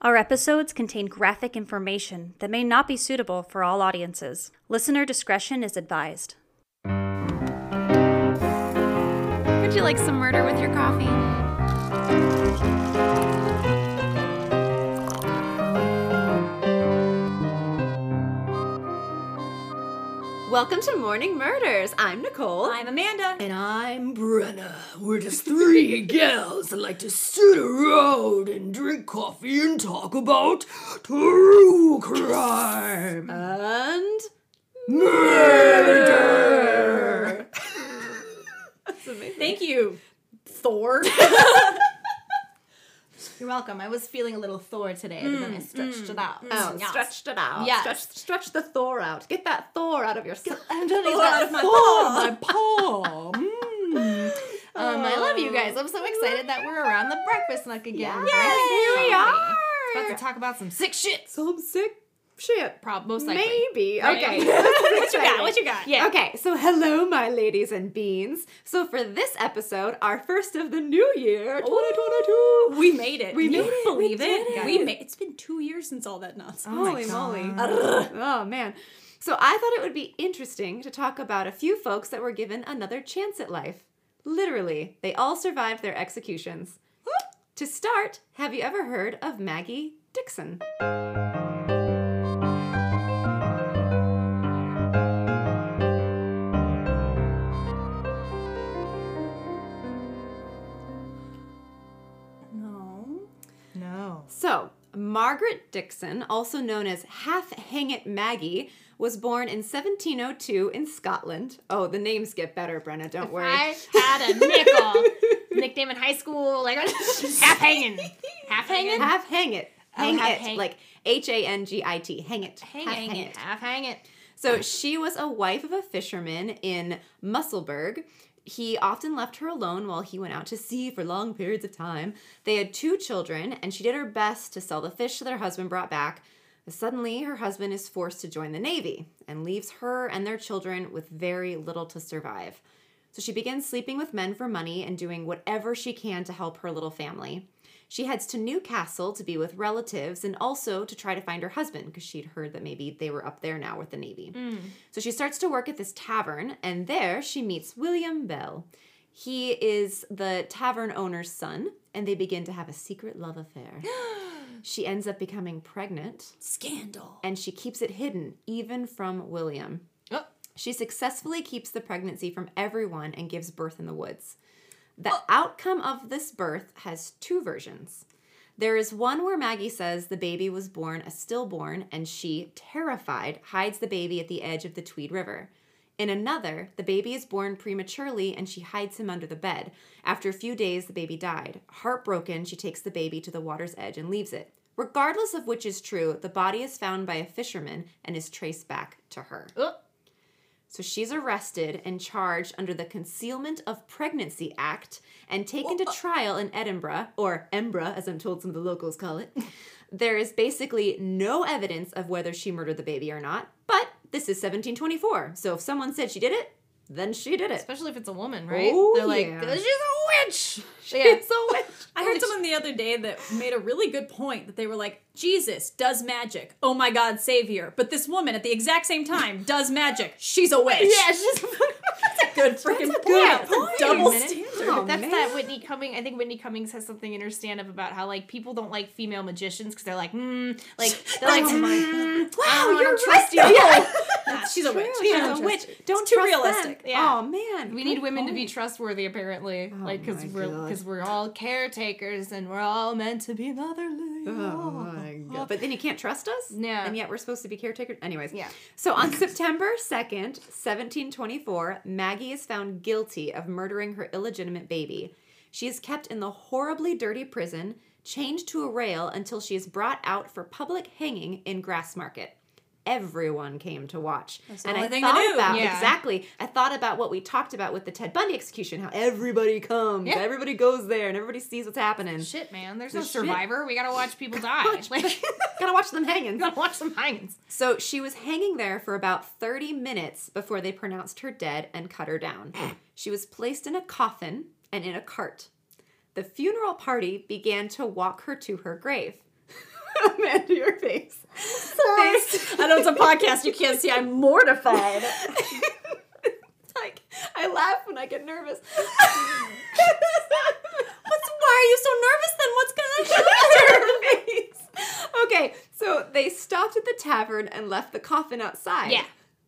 Our episodes contain graphic information that may not be suitable for all audiences. Listener discretion is advised. Would you like some murder with your coffee? Welcome to Morning Murders. I'm Nicole. I'm Amanda. And I'm Brenna. We're just three gals that like to sit around and drink coffee and talk about true crime. and Murder! That's amazing. Thank you, Thor. You're welcome. I was feeling a little Thor today, but then I stretched it out. oh, Yes. stretched it out. Yes. Stretch, stretch the Thor out. Get that Thor out of your. skin. Underneath Thor out of my my paw. Mm. Um, I love you guys. I'm so excited that we're around the breakfast nook again. Yes, here we are. About to talk about some sick shit. Some sick shit. Prob- most likely. Maybe. Right? Okay. what you got? What you got? Yeah. Okay, so hello, my ladies and beans. So for this episode, our first of the new year, 2022. We made it. We made it. Believe We it. it. We made. It's been two years since all that nonsense. Holy oh moly. oh man. So I thought it would be interesting to talk about a few folks that were given another chance at life. Literally, they all survived their executions. to start, have you ever heard of Maggie Dickson? Margaret Dickson, also known as Half Hang It Maggie, was born in 1702 in Scotland. Oh, the names get better, Brenna, don't worry. I had a nickel nickname in high school, like half hanging, half hanging, Half hang it. Oh, hang half it. hang- Like H A N G I T. Hang it. hang, Half hang it, half hang it. So she was a wife of a fisherman in Musselburgh. He often left her alone while he went out to sea for long periods of time. They had two children, and she did her best to sell the fish that her husband brought back. But suddenly, her husband is forced to join the Navy and leaves her and their children with very little to survive. So she begins sleeping with men for money and doing whatever she can to help her little family. She heads to Newcastle to be with relatives and also to try to find her husband because she'd heard that maybe they were up there now with the Navy. Mm. So she starts to work at this tavern and there she meets William Bell. He is the tavern owner's son and they begin to have a secret love affair. she ends up becoming pregnant Scandal. and she keeps it hidden even from William. Oh. She successfully keeps the pregnancy from everyone and gives birth in the woods. The outcome of this birth has two versions. There is one where Maggie says the baby was born a stillborn and she, terrified, hides the baby at the edge of the Tweed River. In another, the baby is born prematurely and she hides him under the bed. After a few days, the baby died. Heartbroken, she takes the baby to the water's edge and leaves it. Regardless of which is true, the body is found by a fisherman and is traced back to her. Oh. So she's arrested and charged under the Concealment of Pregnancy Act and taken to trial in Edinburgh, or Embra, as I'm told some of the locals call it. There is basically no evidence of whether she murdered the baby or not, but this is 1724. So if someone said she did it, then she did it. Especially if it's a woman, right? Oh, They're like, yeah. she's a witch. Yeah. It's a witch. I heard someone the other day that made a really good point that they were like, Jesus does magic. Oh my God, savior. But this woman at the exact same time does magic. She's a witch. Yeah, she's That's a good freaking point. a point. double Wait a minute. standard. Oh, That's man. that Whitney Cummings. I think Whitney Cummings has something in her stand up about how like people don't like female magicians because they're like, mm, like they're like, Oh mm, Wow, you're trust right. Nah, she's a witch. She's I a witch. Don't It's too realistic. them. Yeah. Oh man, We good need women to be trustworthy, apparently, like because we're because we're all caretakers and we're all meant to be motherly. Oh my god. But then you can't trust us? No. And yet we're supposed to be caretakers? Anyways. Yeah. So on September 2nd, 1724, Maggie is found guilty of murdering her illegitimate baby. She is kept in the horribly dirty prison, chained to a rail until she is brought out for public hanging in Grassmarket. Everyone came to watch. the and I thought about Yeah. exactly. I thought about what we talked about with the Ted Bundy execution, how everybody comes, Yeah. everybody goes there, and everybody sees what's happening. Shit, man, there's The no shit. survivor. We gotta watch people die. like, Gotta watch them hanging. gotta watch them hangings. So she was hanging there for about 30 minutes before they pronounced her dead and cut her down. She was placed in a coffin and in a cart. The funeral party began to walk her to her grave. Amanda, your face. Sorry. I know it's a podcast. You can't see. I'm mortified. like I laugh when I get nervous. What's, why are you so nervous then? What's gonna Her face. Okay, so they stopped at the tavern and left the coffin outside. Yeah.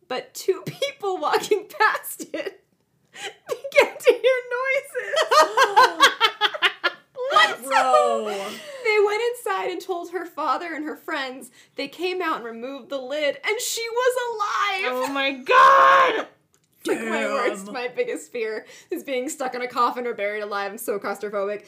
But two people walking past it began to hear noises. Oh. What? Bro. They went inside and told her father and her friends. They came out and removed the lid, and she was alive. Oh my god! Like my worst, my biggest fear is being stuck in a coffin or buried alive. I'm so claustrophobic.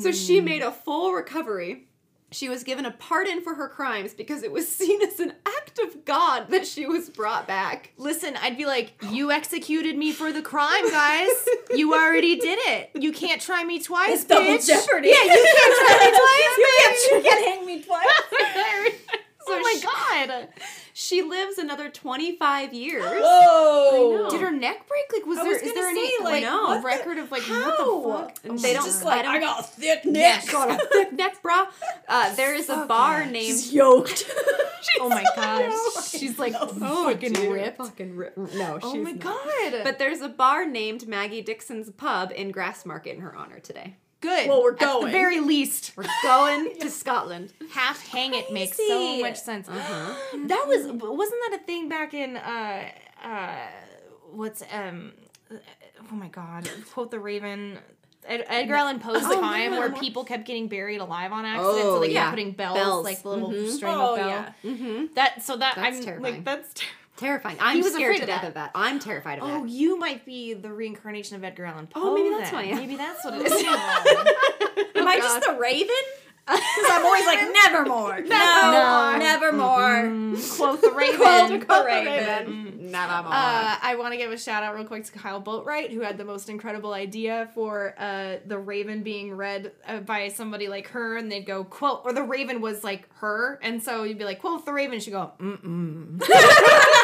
So she mm. made a full recovery. She was given a pardon for her crimes because it was seen as an act of God that she was brought back. Listen, I'd be like, you executed me for the crime, guys. You already did it. You can't try me twice, It's double bitch. jeopardy. Yeah, you can't try me twice, you, bitch. can't, you can't hang me twice. oh my god. She lives another 25 years. Whoa. Did her neck break? Like, was I there was is gonna there any say, like, like, what a record of like How? what the fuck? And She's they don't just I like, don't- I got a thick neck. got a thick neck, bra. Uh, there is a bar named. She's yoked. Oh my gosh. She's like oh fucking dude, ripped. Fucking rip. No, she's Oh my not. god. But there's a bar named Maggie Dickson's Pub in Grassmarket in her honor today. Good. Well, we're going. At the very least, We're going to Scotland. half hang it makes so much sense. Uh-huh. That was wasn't that a thing back in uh uh what's um oh my god quote the Raven. Ed- Edgar Allan Poe's Oh, time yeah. where people kept getting buried alive on accident, so Oh, they kept putting bells, Bells. like the little Mhm. string Oh, of bell. yeah. Mm-hmm. That so that That's I'm terrifying. like that's ter- Terrifying. I'm scared to of death that. of that. I'm terrified of Oh, that. Oh, you might be the reincarnation of Edgar Allan Poe. Oh, maybe that's then. why. Maybe that's what it is. Am I just the Raven? Because I'm always like, nevermore. No, No. nevermore. Quote the Raven. Quote the Raven. Nevermore. Uh, I want to give a shout out real quick to Kyle Boatwright, who had the most incredible idea for uh, the Raven being read uh, by somebody like her, and they'd go quote, or the Raven was like her, and so you'd be like quote the Raven, she'd go mm mm.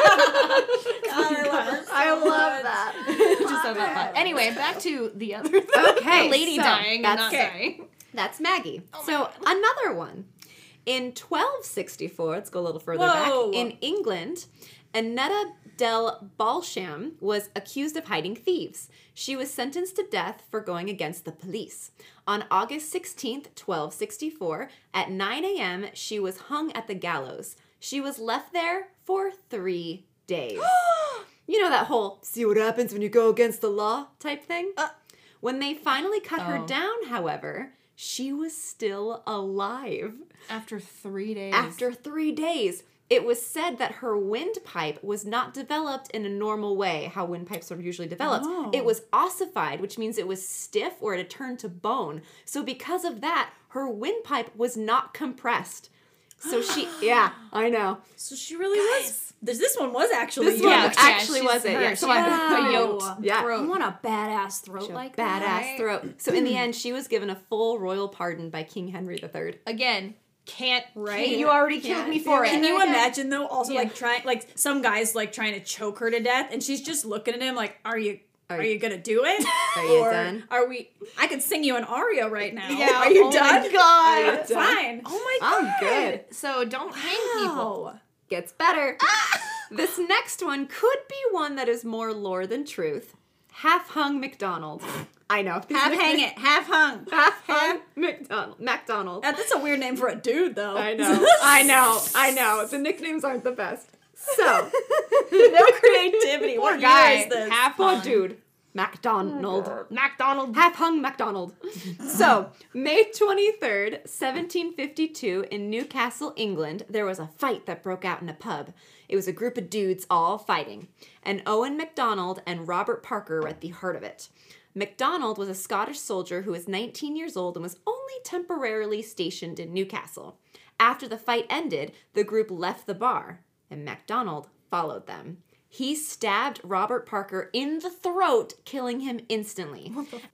I love so I love that. Just have that. Anyway, back to the other thing. Okay, the lady so dying and not that's- dying. That's Maggie. Oh so another one. In 1264, let's go a little further Whoa. back. In England, Annetta del Balsham was accused of hiding thieves. She was sentenced to death for going against the police. On August 16th, 1264, at 9 a.m., she was hung at the gallows. She was left there for three days. you know that whole see what happens when you go against the law type thing? Uh. when they finally cut her Oh. down, however, she was still alive. After three days. After three days, it was said that her windpipe was not developed in a normal way, how windpipes are usually developed. Oh. It was ossified, which means it was stiff or it had turned to bone. So, because of that, her windpipe was not compressed. So she, yeah, I know. So she really was. This, this one was actually This one yoked. actually she's was it. her. Yeah, She so I- had a Wow. yoked Yeah. I throat. want a badass throat like Badass that. throat. So in the end, she was given a full royal pardon by King Henry III. Again, can't. Right? You already killed me for it. Can you imagine though? Also, Yeah. like trying, like some guys like trying to choke her to death, and she's just looking at him like, "Are you, are, Are you gonna do it? Are you or done? Are we? I could sing you an aria right now. Yeah, Are you oh done? my God. Are you done? Fine. Oh my God. I'm good. So don't hang people. Gets better. this next one could be one that is more lore than truth. Half hung McDonald. I know. Half hang it, half hung. Half hung McDonald. McDonald. Uh, That's a weird name for a dude, though. I know. I know. I know. The nicknames aren't the best. So, no creativity. Poor what guy. year is this? Half poor hung. dude. MacDonald. Macdonald, Half hung MacDonald. so, May 23rd, 1752, in Newcastle, England, there was a fight that broke out in a pub. It was a group of dudes all fighting, and Owen MacDonald and Robert Parker were at the heart of it. MacDonald was a Scottish soldier who was 19 years old and was only temporarily stationed in Newcastle. After the fight ended, the group left the bar, and MacDonald followed them. He stabbed Robert Parker in the throat, killing him instantly.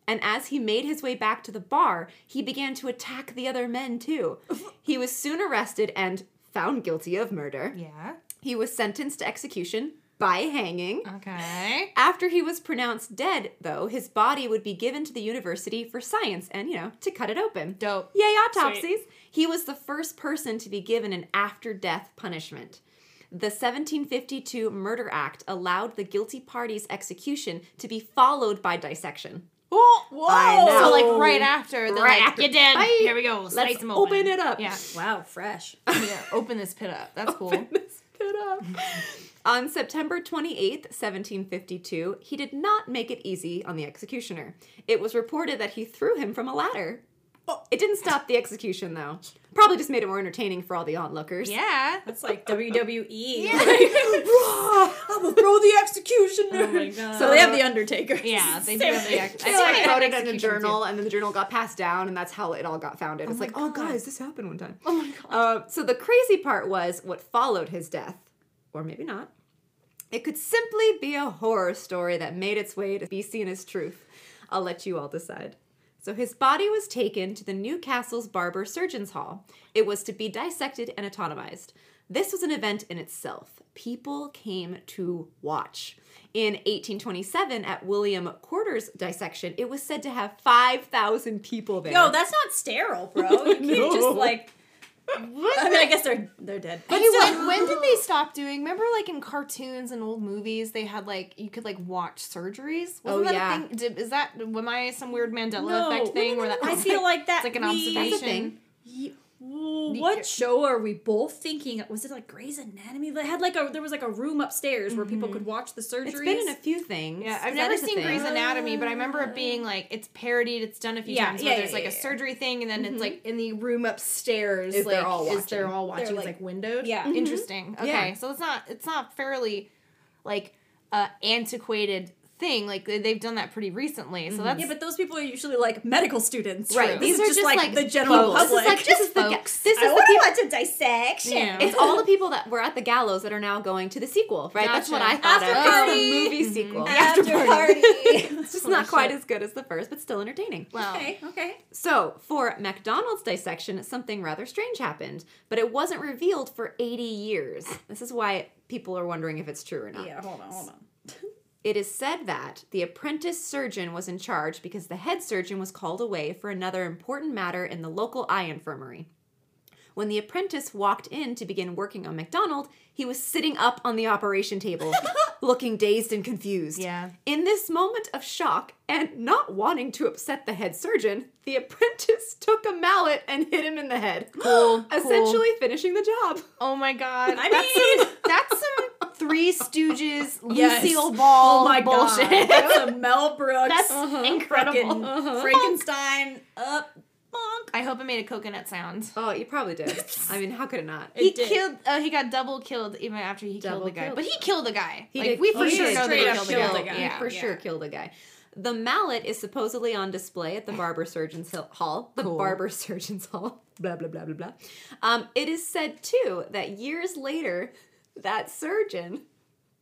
And as he made his way back to the bar, he began to attack the other men too. He was soon arrested and found guilty of murder. Yeah. He was sentenced to execution by hanging. Okay. After he was pronounced dead, though, his body would be given to the university for science and, you know, to cut it open. Dope. Yay, autopsies. He was the first person to be given an after death punishment. The 1752 Murder Act allowed the guilty party's execution to be followed by dissection. Oh, Whoa! I know. So like right after, they're Right like, after. "You're dead. Bye. Here we go. Slice Let's them open. open. it up. Yeah, Wow, fresh. yeah. Open this pit up. That's cool. This pit up. on September 28th, 1752, he did not make it easy on the executioner. It was reported that he threw him from a ladder. It didn't stop the execution, though. Probably just made it more entertaining for all the onlookers. Yeah. That's like WWE. Yeah. I will throw the executioner. Oh my god. So they have the Undertaker. Yeah, they do have the ex- They I like think wrote it in a journal, too. and then the journal got passed down, and that's how it all got founded. it's my like, oh, God. guys, this happened one time. Oh my god. Uh, so the crazy part was what followed his death, or maybe not. It could simply be a horror story that made its way to be seen as truth. I'll let you all decide. So his body was taken to the Newcastle's Barber Surgeons Hall. It was to be dissected and autonomized. This was an event in itself. People came to watch. In 1827, at William Quarter's dissection, it was said to have 5,000 people there. Yo, that's not sterile, bro. You can't No. just like. I mean, I guess they're they're dead. But Hey, still. when, when did they stop doing? Remember, like in cartoons and old movies, they had like you could like watch surgeries. Wasn't Oh, that yeah. a thing? Did, is that am I some weird Mandela No, effect no, thing no, where no, that I feel like that it's like an we- observation? That's a thing. Ye- Well, what show are we both thinking? Was it like Grey's Anatomy? They had like a there was like a room upstairs where people mm-hmm. could watch the surgeries. it's been in a few things. Yeah, 'cause I've never seen thing. Grey's Anatomy, but I remember it being uh, like it's parodied. It's done a few Yeah, times yeah, where there's yeah, like yeah, a surgery thing, and then it's mm-hmm. like in the room upstairs. Is like, they're all Is they're watching. all watching. They're, it's like- like windowed. Yeah. Mm-hmm. interesting. Okay, Yeah. so it's not it's not fairly like uh, antiquated thing. Like they- they've done that pretty recently. So mm-hmm. that's yeah, but those people are usually like medical students, Right, This these is are just, just, like, like, the general folks. public. This is like this is the folks. this is I the want people. to dissection. Yeah. It's all the people that were at the gallows that are now going to the sequel, right? That's what I thought After of. party. It's the movie sequel. The After party. Mm-hmm. it's just not quite shit. as good as the first, but still entertaining. wow. okay, okay. So, for McDonald's dissection, something rather strange happened, but it wasn't revealed for 80 years. This is why people are wondering if it's true or not. Yeah, hold on, hold on. It is said that the apprentice surgeon was in charge because the head surgeon was called away for another important matter in the local eye infirmary. When the apprentice walked in to begin working on McDonald, he was sitting up on the operation table, looking dazed and confused. Yeah. In this moment of shock and not wanting to upset the head surgeon, the apprentice took a mallet and hit him in the head. Cool, cool. Essentially finishing the job. Oh my god. I that's mean- some, that's some Three Stooges Yes. Lucille Ball Oh my bullshit. god, that's a Mel Brooks. That's incredible. Fucking Frankenstein up. Bonk. I hope it made a coconut sound. Oh, you probably did. I mean, how could it not? He It did. killed. Uh, he got double killed even after he Double killed the guy. killed. But he killed the guy. He like, did. We for he sure did know that he up killed the killed guy. the. He Yeah. for yeah. sure killed a guy. The mallet is supposedly on display at the barber surgeon's hall. The Cool. barber surgeon's hall. Blah blah blah blah blah. Um, it is said too that years later, that surgeon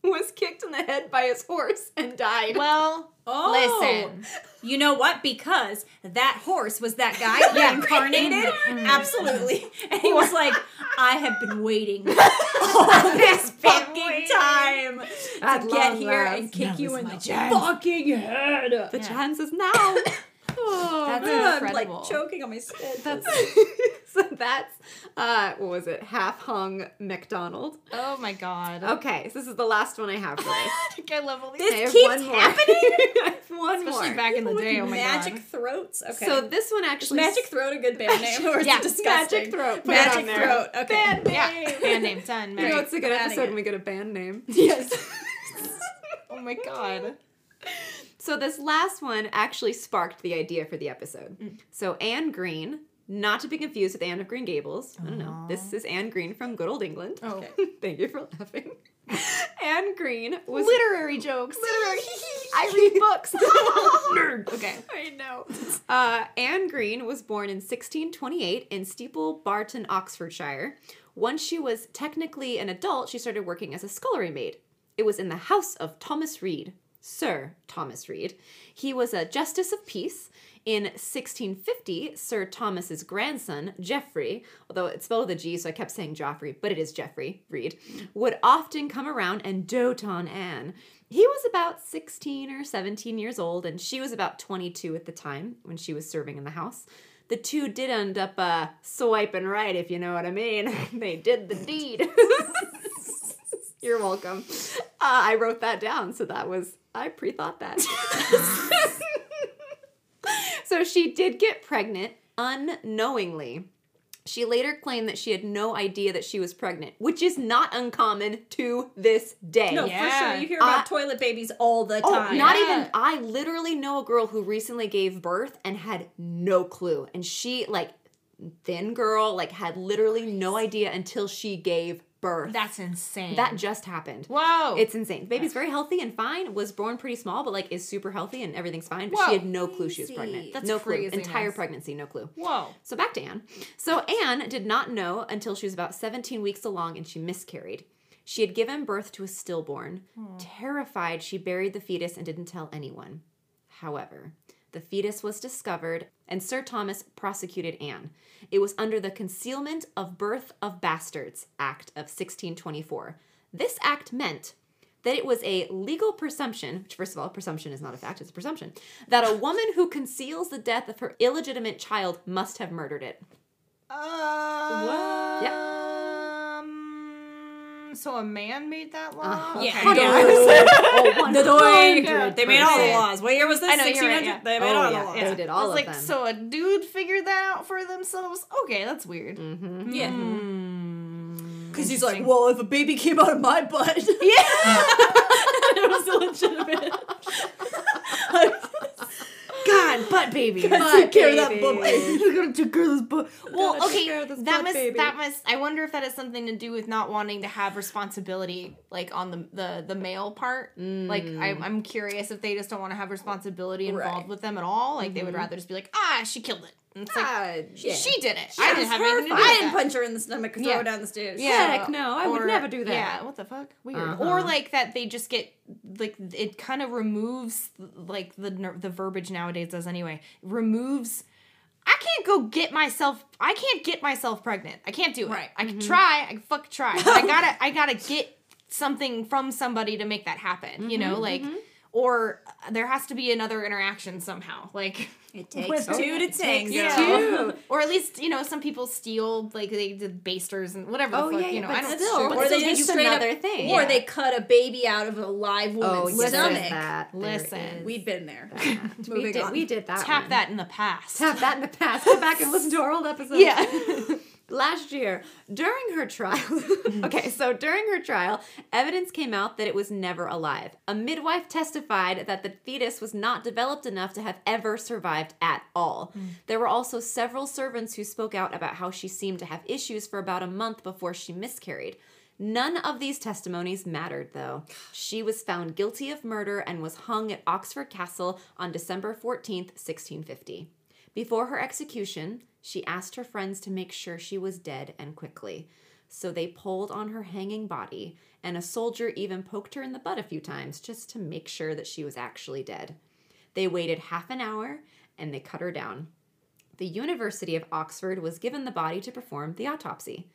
was kicked in the head by his horse and died. Well, Oh, listen. You know what? Because that horse was that guy reincarnated. Absolutely. And he was like, I have been waiting all this fucking time At to get here last. and kick Now you in the chance. fucking head. the Yeah. chance is now. oh, That's man. I'm incredible. like choking on my spit. That's so that's uh, what was it? Half hung McDonald. oh my god. Okay, so this is the last one I have for us. I think I love all these. This keeps one more. happening? I have one Especially more. back in the day. Oh my magic god. Magic throats. Okay. So this one is actually Magic Throat a good band name? Or is Yeah, disgusting? Magic Throat. Put Magic. Throat. Okay. Band Yeah. name. Band name done. You know, it's a good episode when we get a band name. Yes. oh my god. So this last one actually sparked the idea for the episode. Mm. So Anne Green, not to be confused with Anne of Green Gables. I don't know. This is Anne Green from good old England. Oh. Okay. Thank you for laughing. Anne Green was Literary jokes. literary. I read books. Nerd. Okay. I know. Uh, Anne Green was born in 1628 in Steeple Barton, Oxfordshire. Once she was technically an adult, she started working as a scullery maid. It was in the house of Thomas Reed, Sir Thomas Reed. He was a justice of peace. In 1650, Sir Thomas's grandson, Geoffrey, although it's spelled with a G, so I kept saying Joffrey, but it is Geoffrey Reed, would often come around and dote on Anne. He was about 16 or 17 years old, and she was about 22 at the time when she was serving in the house. The two did end up uh, swiping right, if you know what I mean. they did the deed. You're welcome. Uh, I wrote that down, so that was, I pre thought that. so she did get pregnant unknowingly. She later claimed that she had no idea that she was pregnant, which is not uncommon to this day. No, for sure. You hear about I- toilet babies all the time. Oh, time. not Yeah. even. I literally know a girl who recently gave birth and had no clue. And she, like, thin girl, like, had literally no idea until she gave birth. That's insane. that just happened. Whoa. It's insane. The baby's very healthy and fine. Was born pretty small, but like is super healthy and everything's fine. But Whoa. she had no clue she was pregnant. That's no clue. Entire pregnancy, no clue. Whoa. So back to Anne. So Anne did not know until she was about 17 weeks along and she miscarried. She had given birth to a stillborn. Hmm. Terrified, she buried the fetus and didn't tell anyone. However, the fetus was discovered and Sir Thomas prosecuted Anne. It was under the Concealment of Birth of Bastards Act of 1624. This act meant that it was a legal presumption, which, first of all, presumption is not a fact, it's a presumption, that a woman who conceals the death of her illegitimate child must have murdered it. Uh, So a man made that law? Uh-huh. Yeah. Okay. Yeah. Oh, The 100%. They made all the laws. What year was this? I know, you're right, yeah. They made Oh, all yeah. the laws. They did I all was of like, them. so a dude figured that out for themselves? Okay, that's weird. Mm-hmm. Yeah. Because he's like, well, if a baby came out of my butt, Yeah. it was illegitimate. God, butt baby. Gotta take care of that butt baby. baby. you gotta take care of this butt. Well, Gotta take okay, care of this that butt must baby. that must. I wonder if that has something to do with not wanting to have responsibility, like on the the the male part. Like, I, I'm curious if they just don't want to have responsibility involved Right. with them at all. Like, they would rather just be like, ah, she killed it. And it's like, Ah, yeah. she did it. Yeah, I it didn't have her anything to do with I didn't that. punch her in the stomach and throw Yeah. her down the stairs. Yeah. Heck no, I would never do that. Yeah, what the fuck? Weird. Uh-huh. Or like that they just get like it kind of removes like the ner- the verbiage nowadays does anyway. Removes I can't go get myself I can't get myself pregnant. I can't do it. Right. I can try, I can fuck try. But I got to I got to get something from somebody to make that happen, you know? Like or there has to be another interaction somehow. Like It takes With- two to tango. yeah. Two. or at least you know some people steal like they did basters and whatever the Oh, fuck yeah, you know but I don't still, but Or they still just just straight another up, thing. Or Yeah. they cut a baby out of a live oh, woman's Oh, stomach. that. Listen. we've been there. that. we did, on. we did that. tap one. that in the past Tap that in the past. Go back and listen to our old episode. Yeah. Last year, during her trial, okay, so during her trial, evidence came out that it was never alive. A midwife testified that the fetus was not developed enough to have ever survived at all. Hmm. There were also several servants who spoke out about how she seemed to have issues for about a month before she miscarried. None of these testimonies mattered, though. She was found guilty of murder and was hung at Oxford Castle on December 14th, 1650. Before her execution, she asked her friends to make sure she was dead and quickly. So they pulled on her hanging body, and a soldier even poked her in the butt a few times just to make sure that she was actually dead. They waited half an hour and they cut her down. The University of Oxford was given the body to perform the autopsy.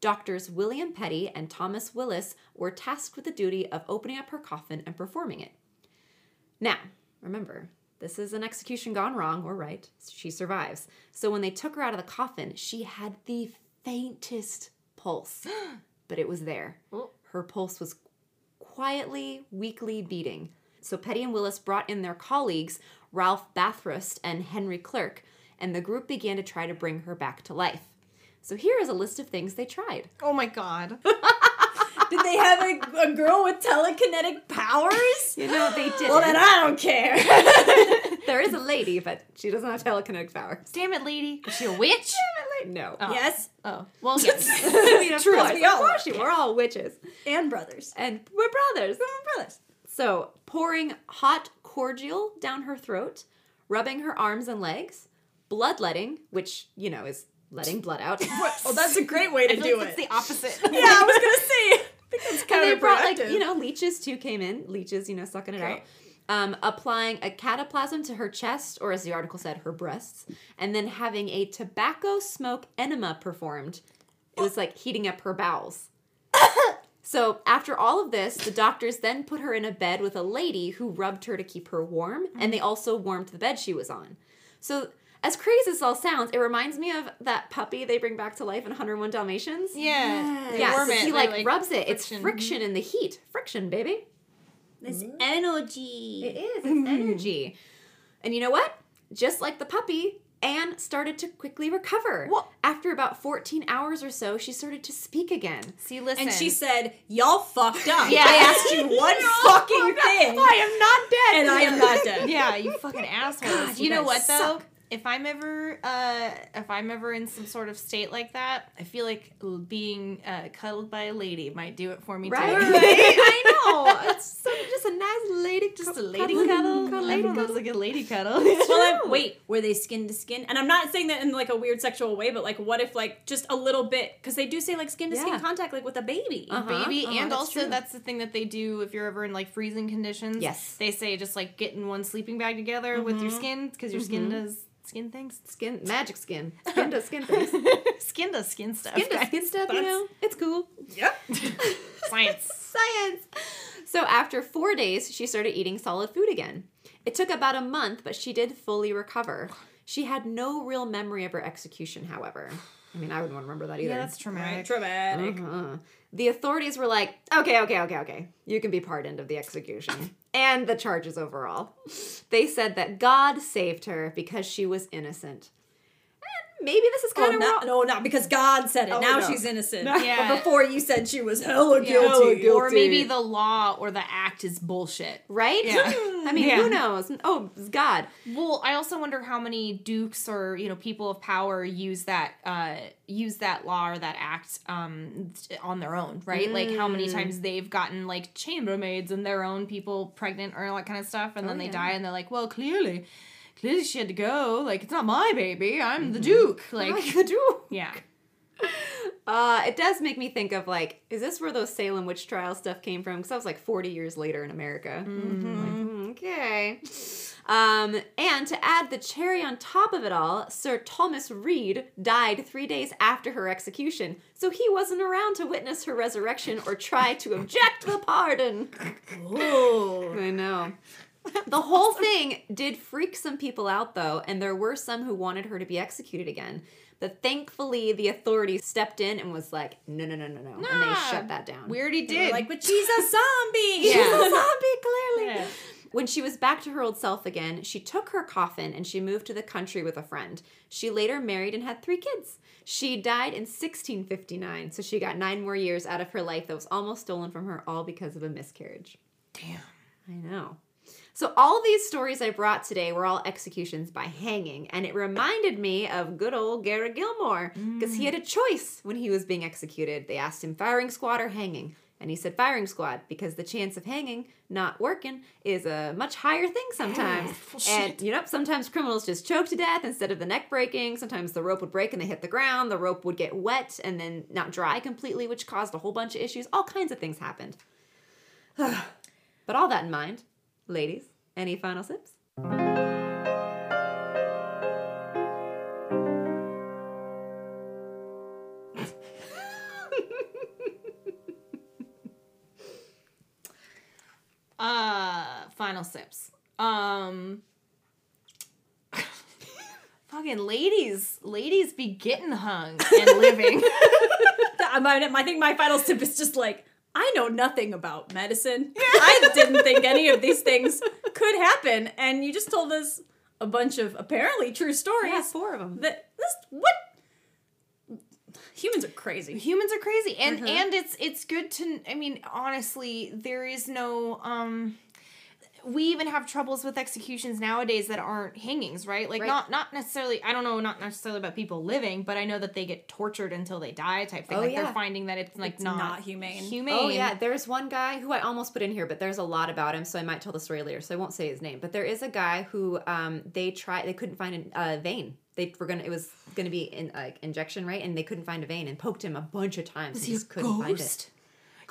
Doctors William Petty and Thomas Willis were tasked with the duty of opening up her coffin and performing it. Now, remember, this is an execution gone wrong or right. She survives. So when they took her out of the coffin, she had the faintest pulse, but it was there. Oh. Her pulse was quietly, weakly beating. So Petty and Willis brought in their colleagues, Ralph Bathurst and Henry Clerk, and the group began to try to bring her back to life. So here is a list of things they tried. oh my god Did they have a, a girl with telekinetic powers? You know, they did. Well, then I don't care. there is a lady, but she doesn't have telekinetic powers. damn it lady is she a witch Damn it, lady. No. Oh. yes, oh well yes I mean, of True, course, we of all course are. she- we're all witches. and brothers. And we're brothers. We're brothers. So, pouring hot cordial down her throat, rubbing her arms and legs, bloodletting, which, you know, is letting blood out. Oh, that's a great way to I feel do like it. it's the opposite yeah, I was gonna say. That's and they brought, like, you know, leeches too came in. Leeches, you know, sucking it out. Um, applying a cataplasm to her chest, or as the article said, her breasts, and then having a tobacco smoke enema performed. It was like heating up her bowels. So, after all of this, the doctors then put her in a bed with a lady who rubbed her to keep her warm, and they also warmed the bed she was on. So, as crazy as this all sounds, it reminds me of that puppy they bring back to life in 101 Dalmatians. Yeah. they Yeah, warm so it, he they, like, rubs it. It's friction. friction in the heat. Friction, baby. This mm-hmm. energy. It is. It's mm-hmm. energy. And you know what? Just like the puppy, Anne started to quickly recover. What? After about 14 hours or so, she started to speak again. See, listen. And she said, "Y'all fucked up. Yeah. I asked you one fucking thing, I am not dead. and I am not dead." yeah, you fucking assholes. God, you you know guys what though? suck. If I'm ever, uh, if I'm ever in some sort of state like that, I feel like being uh, cuddled by a lady might do it for me Right? too. I know. It's so, just a nice lady, Just a lady cuddle, cuddle. cuddle, Lady cuddle. like a lady cuddle. Well, then, wait, were they skin to skin? And I'm not saying that in like a weird sexual way, but like, what if like just a little bit? Because they do say like skin to skin contact, like with a baby. Uh-huh. baby Uh-huh, and that's also true. that's the thing that they do if you're ever in like freezing conditions Yes. they say just like get in one sleeping bag together with your skin because your skin does skin things Skin, magic skin. Skin does skin things. skin does skin stuff Skin does skin stuff, you know? It's cool. Yep. science Science. So after four days, she started eating solid food again. It took about a month, but she did fully recover. She had no real memory of her execution, however. I mean, I wouldn't want to remember that either. yeah that's traumatic Traumatic. Uh-huh. The authorities were like, okay, okay, okay, okay. You can be pardoned of the execution and the charges overall. They said that God saved her because she was innocent. And maybe this is Oh, kind of not, no, not because God said it. Oh, now no. she's innocent. Yeah. But before you said she was hella Yeah. guilty. or maybe the law or the act is bullshit right? Yeah. I mean, Yeah. who knows? Oh, it's God. Well, I also wonder how many dukes or you know people of power use that uh, use that law or that act um, on their own, right? Like how many Mm. times they've gotten like chambermaids and their own people pregnant or all that kind of stuff, and then Oh, they yeah. die, and they're like, well, clearly, clearly she had to go. Like it's not my baby. I'm the duke. Like I could do. yeah, Uh, it does make me think of like, is this where those Salem witch trial stuff came from? Because I was like 40 years later in America. Like, mm, okay. Um, and to add the cherry on top of it all, Sir Thomas Reed died three days after her execution, so he wasn't around to witness her resurrection or try to object the pardon. Ooh. I know. The whole thing did freak some people out, though, and there were some who wanted her to be executed again. But thankfully, the authorities stepped in and was like, no, no, no, no, no. and they shut that down. we already did. like, but she's a zombie. She's Yeah. a zombie, clearly. Yeah. When she was back to her old self again, she took her coffin and she moved to the country with a friend. She later married and had three kids. She died in 1659, so she got nine more years out of her life that was almost stolen from her, all because of a miscarriage. Damn. I know. So all these stories I brought today were all executions by hanging, and it reminded me of good old Garrett Gilmore because he mm. had a choice when he was being executed. They asked him firing squad or hanging, and he said firing squad because the chance of hanging not working is a much higher thing sometimes. and you know, sometimes criminals just choke to death instead of the neck breaking. Sometimes the rope would break and they hit the ground. The rope would get wet and then not dry completely, which caused a whole bunch of issues. All kinds of things happened. But all that in mind, ladies, any final sips? Uh, final sips. Um, fucking ladies, ladies be getting hung and living. I, think my final sip is just like, I know nothing about medicine. I didn't think any of these things could happen. And you just told us a bunch of apparently true stories. Yeah, four of them. That this what humans are crazy. Humans are crazy, and Mm-hmm. and it's it's good to. I mean, honestly, there is no um. We even have troubles with executions nowadays that aren't hangings, right? Like Right. not not necessarily. I don't know, not necessarily about people living, but I know that they get tortured until they die, type thing. Oh, like yeah. they're finding that it's like It's not, not humane. Humane. Oh yeah, there's one guy who I almost put in here, but there's a lot about him, so I might tell the story later. So I won't say his name. But there is a guy who um they tried they couldn't find a uh, vein. They were gonna it was gonna be in like injection right, and they couldn't find a vein and poked him a bunch of times. and just couldn't find it.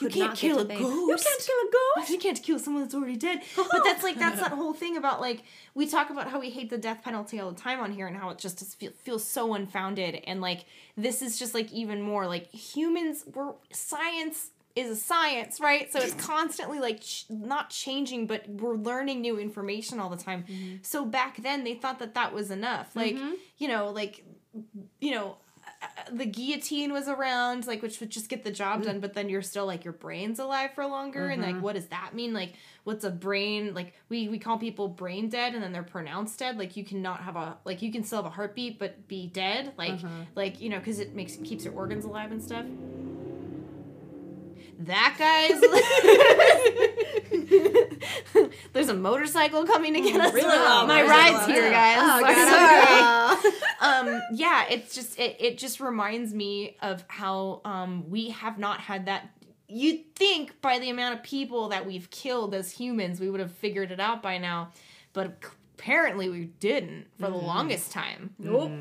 Could can't not kill a to ghost. You can't kill a ghost. You can't kill someone that's already dead. But that's like that's that whole thing about like we talk about how we hate the death penalty all the time on here and how it just is, feel, feels so unfounded and like this is just like even more like humans were science is a science, right? So it's constantly like ch- not changing, but we're learning new information all the time. Mm-hmm. So back then they thought that that was enough. Like, mm-hmm. you know, like you know, Uh, the guillotine was around, like which would just get the job mm. done, but then you're still like your brain's alive for longer, and like mm-hmm. what does that mean? Like what's a brain? Like we we call people brain dead, and then they're pronounced dead. Like you cannot have a like you can still have a heartbeat but be dead. Like mm-hmm. like you know because it makes keeps your organs alive and stuff. That guy's. There's a motorcycle coming to get us. Really loud, My really ride's here, guys. Oh, Sorry God. um yeah it's just it, it just reminds me of how um we have not had that you'd think by the amount of people that we've killed as humans we would have figured it out by now but apparently we didn't for the longest time Nope.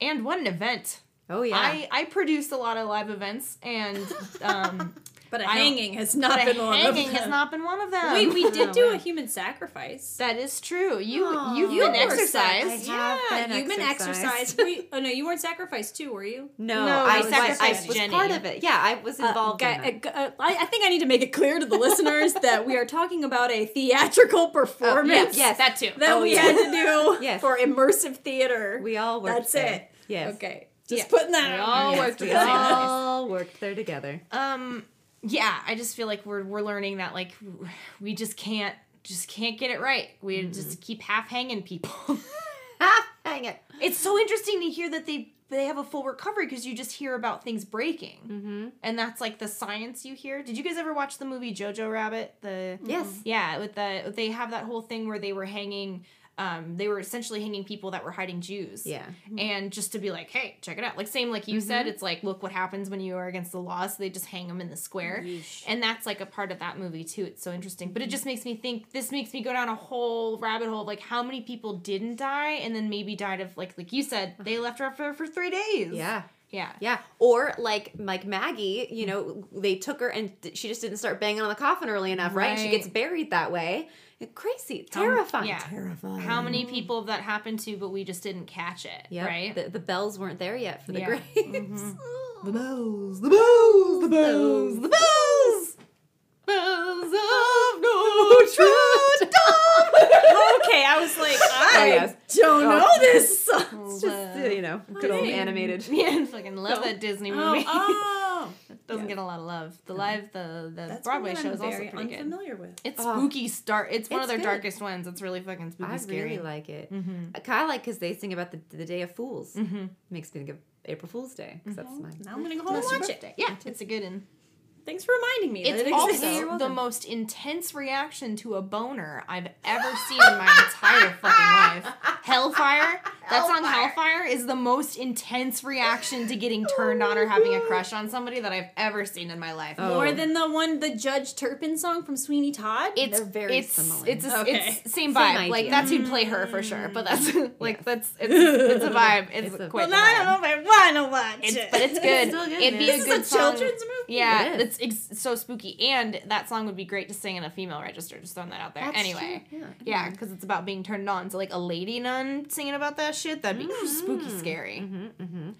and what an event Oh yeah. i i produced a lot of live events and um But a I hanging has not a been one of hanging has not been one of them Wait, we did do a human sacrifice. that is true you Aw. you've You been were exorcised I have yeah, been you've been exorcised. exorcised. You- oh no, you weren't sacrificed too, were you? no, No, I I was, I sacrificed was Jenny. part of it. Yeah, I was Uh, involved guy- in that. uh, uh, I, I think I need to make it clear to the listeners that we are talking about a theatrical performance yes. that too that Oh, we yeah. had to do Yes. for immersive theater. We all worked That's there. it. Yes. Okay. Just Yes. putting that We out. all worked we all worked there together. um yeah i just feel like we're we're learning that like we just can't just can't get it right we just keep half hanging people hang it. it's so interesting to hear that they they have a full recovery because you just hear about things breaking Mm-hmm. and that's like the science you hear did you guys ever watch the movie jojo rabbit the Yes. yeah with the they have that whole thing where they were hanging um they were essentially hanging people that were hiding jews Yeah. and just to be like, hey, check it out. Like same like you said, it's like look what happens when you are against the law. So they just hang them in the square, and that's like a part of that movie too. It's so interesting, but it just makes me think. This makes me go down a whole rabbit hole. of, Like how many people didn't die, and then maybe died of like like you said, they left her for for three days. Yeah. yeah. Yeah, or like like Maggie, you know, they took her and she just didn't start banging on the coffin early enough, right? She gets buried that way. Crazy, terrifying, yeah. terrifying. How many people have that happened to, but we just didn't catch it, Yep. right? The, the bells weren't there yet for the Yeah. graves. Mm-hmm. The bells, the bells, the bells, the bells, bells of Notre Dame. Okay, I was like, I yes. don't Oh. know this song. It's just, you know, good old Okay. animated. Yeah, I fucking love that Disney movie. Oh, oh. Doesn't get a lot of love. The live, the the That's Broadway show is also very pretty good. unfamiliar with. It's Oh. spooky. Start. It's one of their good. darkest ones. It's really fucking spooky. I scary. really like it. Mhm. I kind of like because they sing about the, the Day of Fools. Mhm. Makes me think of April Fool's Day because that's my. Now I'm gonna go home and That's your watch it. Yeah, it's a good one. Thanks for reminding me. It's that it also the most intense reaction to a boner I've ever seen in my entire fucking life. Hellfire. That song Hellfire is the most intense reaction to getting oh turned on or having a crush on somebody that I've ever seen in my life. Oh. More than the one, the Judge Turpin song from Sweeney Todd. It's They're very it's, similar. It's a, Okay. it's same Same vibe. like that's who'd play her for sure. But that's mm-hmm. like Yes. that's it's, it's a vibe. It's, It's a- quite well, now I don't know if I want to watch It's, it. but it's good. still good, It'd be man. a This good is a song. children's movie? Yeah, It is. it's ex- so spooky, and that song would be great to sing in a female register. Just throwing that out there. That's anyway, true. Yeah. yeah, because it's about being turned on. So like a lady nun singing about that shit, that'd be spooky, scary. Mm-hmm, mm-hmm.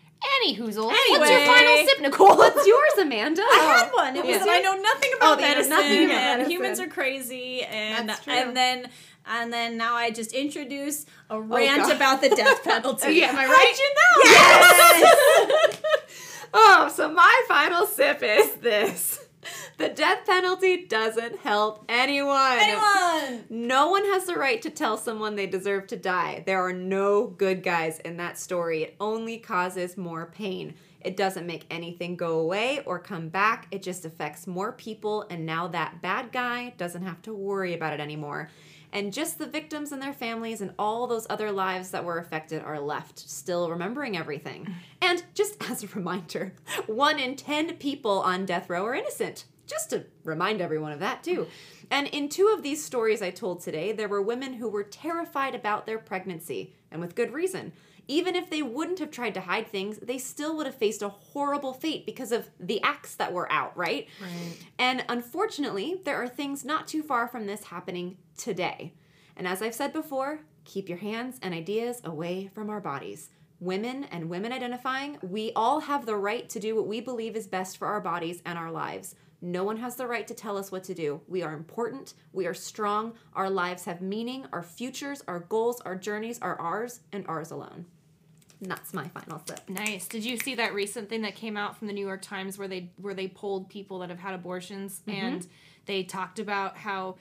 Any whoozle. What's your final sip, Nicole? What's yours, Amanda? I had one. It was Yeah. I know nothing about Oh, that you medicine, nothing about and medicine. humans are crazy, and That's true. and then and then now I just introduce a rant God. about the death penalty. Yeah. Am I right? How'd you know? Yes. oh, so my final sip is this. The death penalty doesn't help anyone. Anyone? No one has the right to tell someone they deserve to die. There are no good guys in that story. It only causes more pain. It doesn't make anything go away or come back. It just affects more people, and now that bad guy doesn't have to worry about it anymore. And just the victims and their families and all those other lives that were affected are left, still remembering everything. And just as a reminder, one in ten people on death row are innocent just to remind everyone of that too. And in two of these stories I told today, there were women who were terrified about their pregnancy, and with good reason. Even if they wouldn't have tried to hide things, they still would have faced a horrible fate because of the acts that were out, right? Right. And unfortunately, there are things not too far from this happening today. And as I've said before, keep your hands and ideas away from our bodies. Women and women identifying, we all have the right to do what we believe is best for our bodies and our lives. No one has the right to tell us what to do. We are important. We are strong. Our lives have meaning. Our futures, our goals, our journeys are ours and ours alone. And that's my final sip. Nice. Did you see that recent thing that came out from the New York Times where they where they polled people that have had abortions Mm-hmm. and they talked about how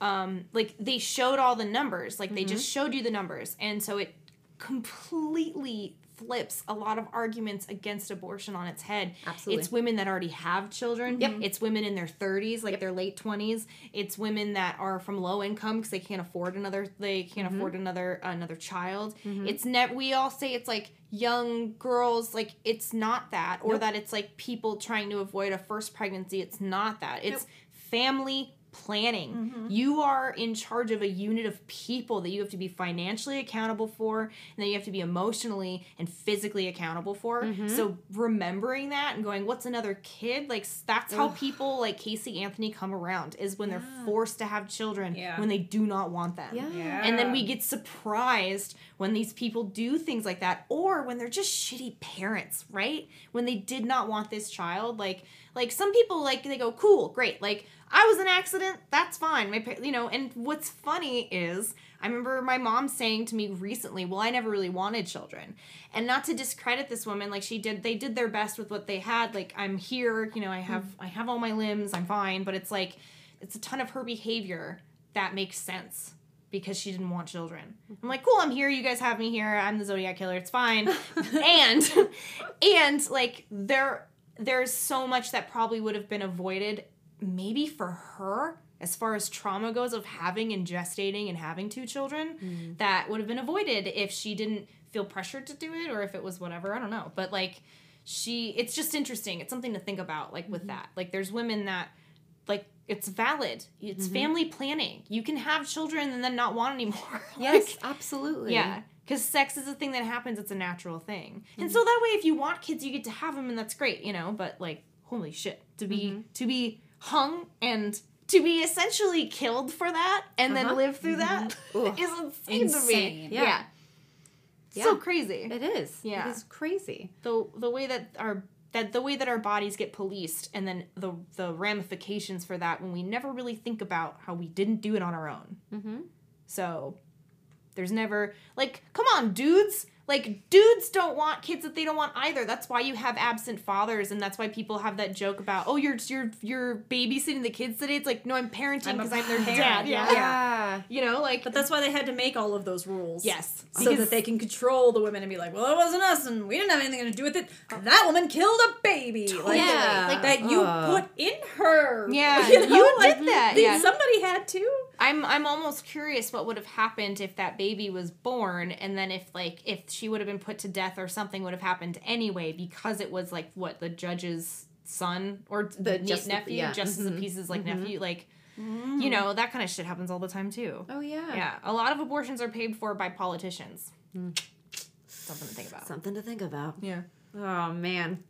um like they showed all the numbers. Like they Mm-hmm. just showed you the numbers. And so it completely flips a lot of arguments against abortion on its head. Absolutely. It's women that already have children. Yep. It's women in their 30s, like their late 20s. It's women that are from low income because they can't afford another they can't Mm-hmm. afford another another child. It's never we all say it's like young girls like it's not that or Nope. that it's like people trying to avoid a first pregnancy. It's not that. It's family planning. Mm-hmm. You are in charge of a unit of people that you have to be financially accountable for and that you have to be emotionally and physically accountable for. Mm-hmm. So remembering that and going, what's another kid? Like that's how people like Casey Anthony come around is when they're forced to have children Yeah. when they do not want them. Yeah. And then we get surprised when these people do things like that or when they're just shitty parents, right? When they did not want this child like like some people like they go cool, great. Like I was an accident, that's fine. My you know, and what's funny is I remember my mom saying to me recently, "Well, I never really wanted children." And not to discredit this woman, like she did they did their best with what they had. Like I'm here, you know, I mm. have I have all my limbs, I'm fine, but it's like it's a ton of her behavior that makes sense because she didn't want children. I'm like, cool, I'm here. You guys have me here. I'm the Zodiac killer. It's fine. and and like there there's so much that probably would have been avoided maybe for her as far as trauma goes of having and gestating and having two children mm. that would have been avoided if she didn't feel pressured to do it or if it was whatever. I don't know. But like she it's just interesting. It's something to think about like with mm-hmm. that. Like there's women that like it's valid. It's mm-hmm. family planning. You can have children and then not want anymore. Yes, absolutely. yeah. Because sex is a thing that happens. It's a natural thing. And so that way, if you want kids, you get to have them, and that's great, you know. But like, holy shit, to be to be hung and to be essentially killed for that, and Uh-huh. then live through that Ugh. is insane, to me. Insane. Yeah. Yeah. So crazy. It is. Yeah. It is crazy. the the way that our that the way that our bodies get policed, and then the the ramifications for that when we never really think about how we didn't do it on our own. Mm-hmm. So there's never like, come on, dudes. Like dudes don't want kids that they don't want either. That's why you have absent fathers, and that's why people have that joke about, oh, you're you're you're babysitting the kids today. It's like, no, I'm parenting I'm because I'm their parent, dad. Yeah. Yeah. you know, like But that's why they had to make all of those rules. yes, So because- that they can control the women and be like, well, it wasn't us, and we didn't have anything to do with it. That woman killed a baby. Like, Yeah. like that you Ugh. put in her. Yeah, you, know? you like, did that, yeah. Somebody had to. I'm I'm almost curious what would have happened if that baby was born and then if like if she would have been put to death or something would have happened anyway because it was like what the judge's son or The nie- just- nephew yeah, justice of mhm, peace is like mm-hmm. nephew like mm-hmm. you mm. know that kind of shit happens all the time too. Oh yeah. Yeah, a lot of abortions are paid for by politicians. Mm. Something to think about. Something to think about. Yeah. Oh man.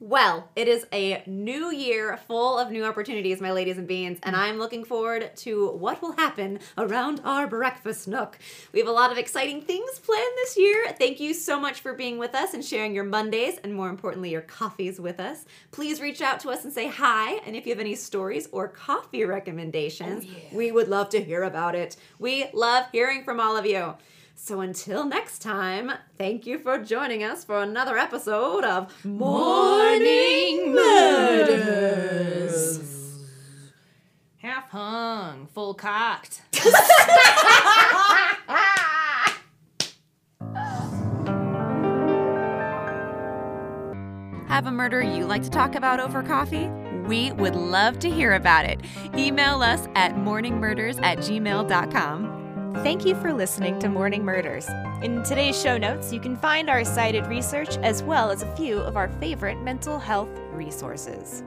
Well, it is a new year full of new opportunities, my ladies and beans, and mm. I'm looking forward to what will happen around our breakfast nook. We have a lot of exciting things planned this year. Thank you so much for being with us and sharing your Mondays and more importantly, your coffees with us. Please reach out to us and say hi, and if you have any stories or coffee recommendations, oh, we would love to hear about it. We love hearing from all of you. So until next time, thank you for joining us for another episode of Morning Murders. Half hung, full cocked. Have a murder you like to talk about over coffee? We would love to hear about it. Email us at morningmurders at gmail.com. Thank you for listening to Morning Murders. In today's show notes, you can find our cited research as well as a few of our favorite mental health resources.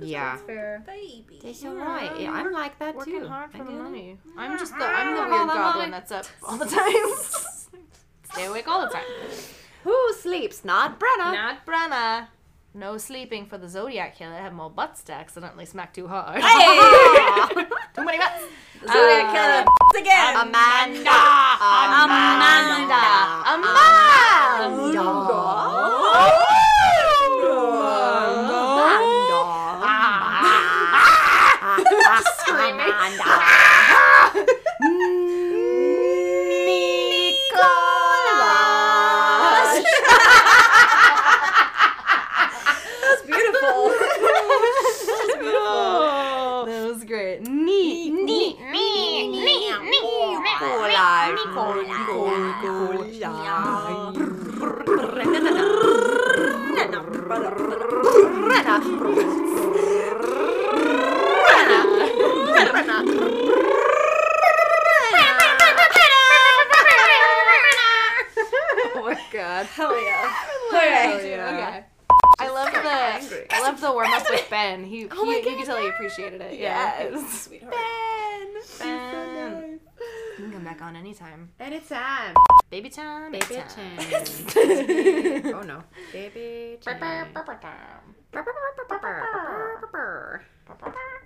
Yeah. fair. Baby. They're so right. Yeah, I'm like that Working too. hard I for the get it. money. I'm just the I'm the weird goblin that's up all the time. Stay awake all the time. Who sleeps? Not Brenna. Not Brenna. No sleeping for the Zodiac killer. I have more butts to accidentally smack too hard. Hey! too many butts. Zodiac uh, killer again. Amanda. Amanda. That's god. Hell yeah. Okay. I love the I love the warm up with Ben. He, Oh he you can tell he appreciated it. Yes. Sweetheart. Ben. You can come back on anytime. Anytime. Baby time. Baby time. time. oh no. Baby time.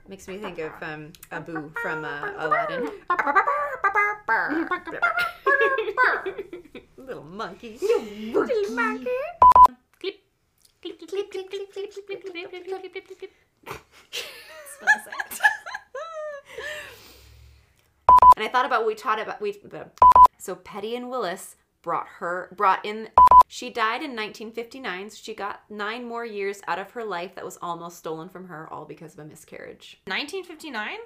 Makes me think of um, Abu from uh, Aladdin. Little monkey. Little monkey. Clip. Clip, clip, clip, clip, clip, clip, clip, clip, clip, clip, clip, clip, clip, clip. And I thought about what we taught about we the- so Petty and Willis brought her brought in she died in 1959 so she got nine more years out of her life that was almost stolen from her all because of a miscarriage 1959?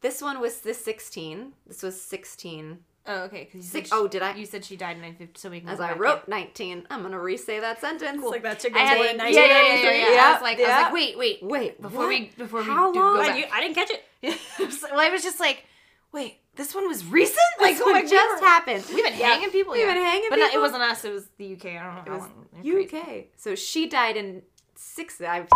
This one was the 16 this was 16 Oh, okay. Cause you said Six- she- oh, did I? You said she died in 1950, so we can as go I wrote in. 19 I'm gonna re-say that sentence It's like that chick I was born in yeah, yeah, yeah, yeah, 1993. yeah. I Yeah, was like, I was like, wait, wait. wait Before what? we before How we do long? go Like, back. you, I didn't catch it. well, I was just like, wait, this one was recent? like Like, what we just were- happened We've been hanging people. we've yeah. been hanging people. but not- it wasn't us. It was the UK. I don't know It how was long. They're crazy. UK so she died in six I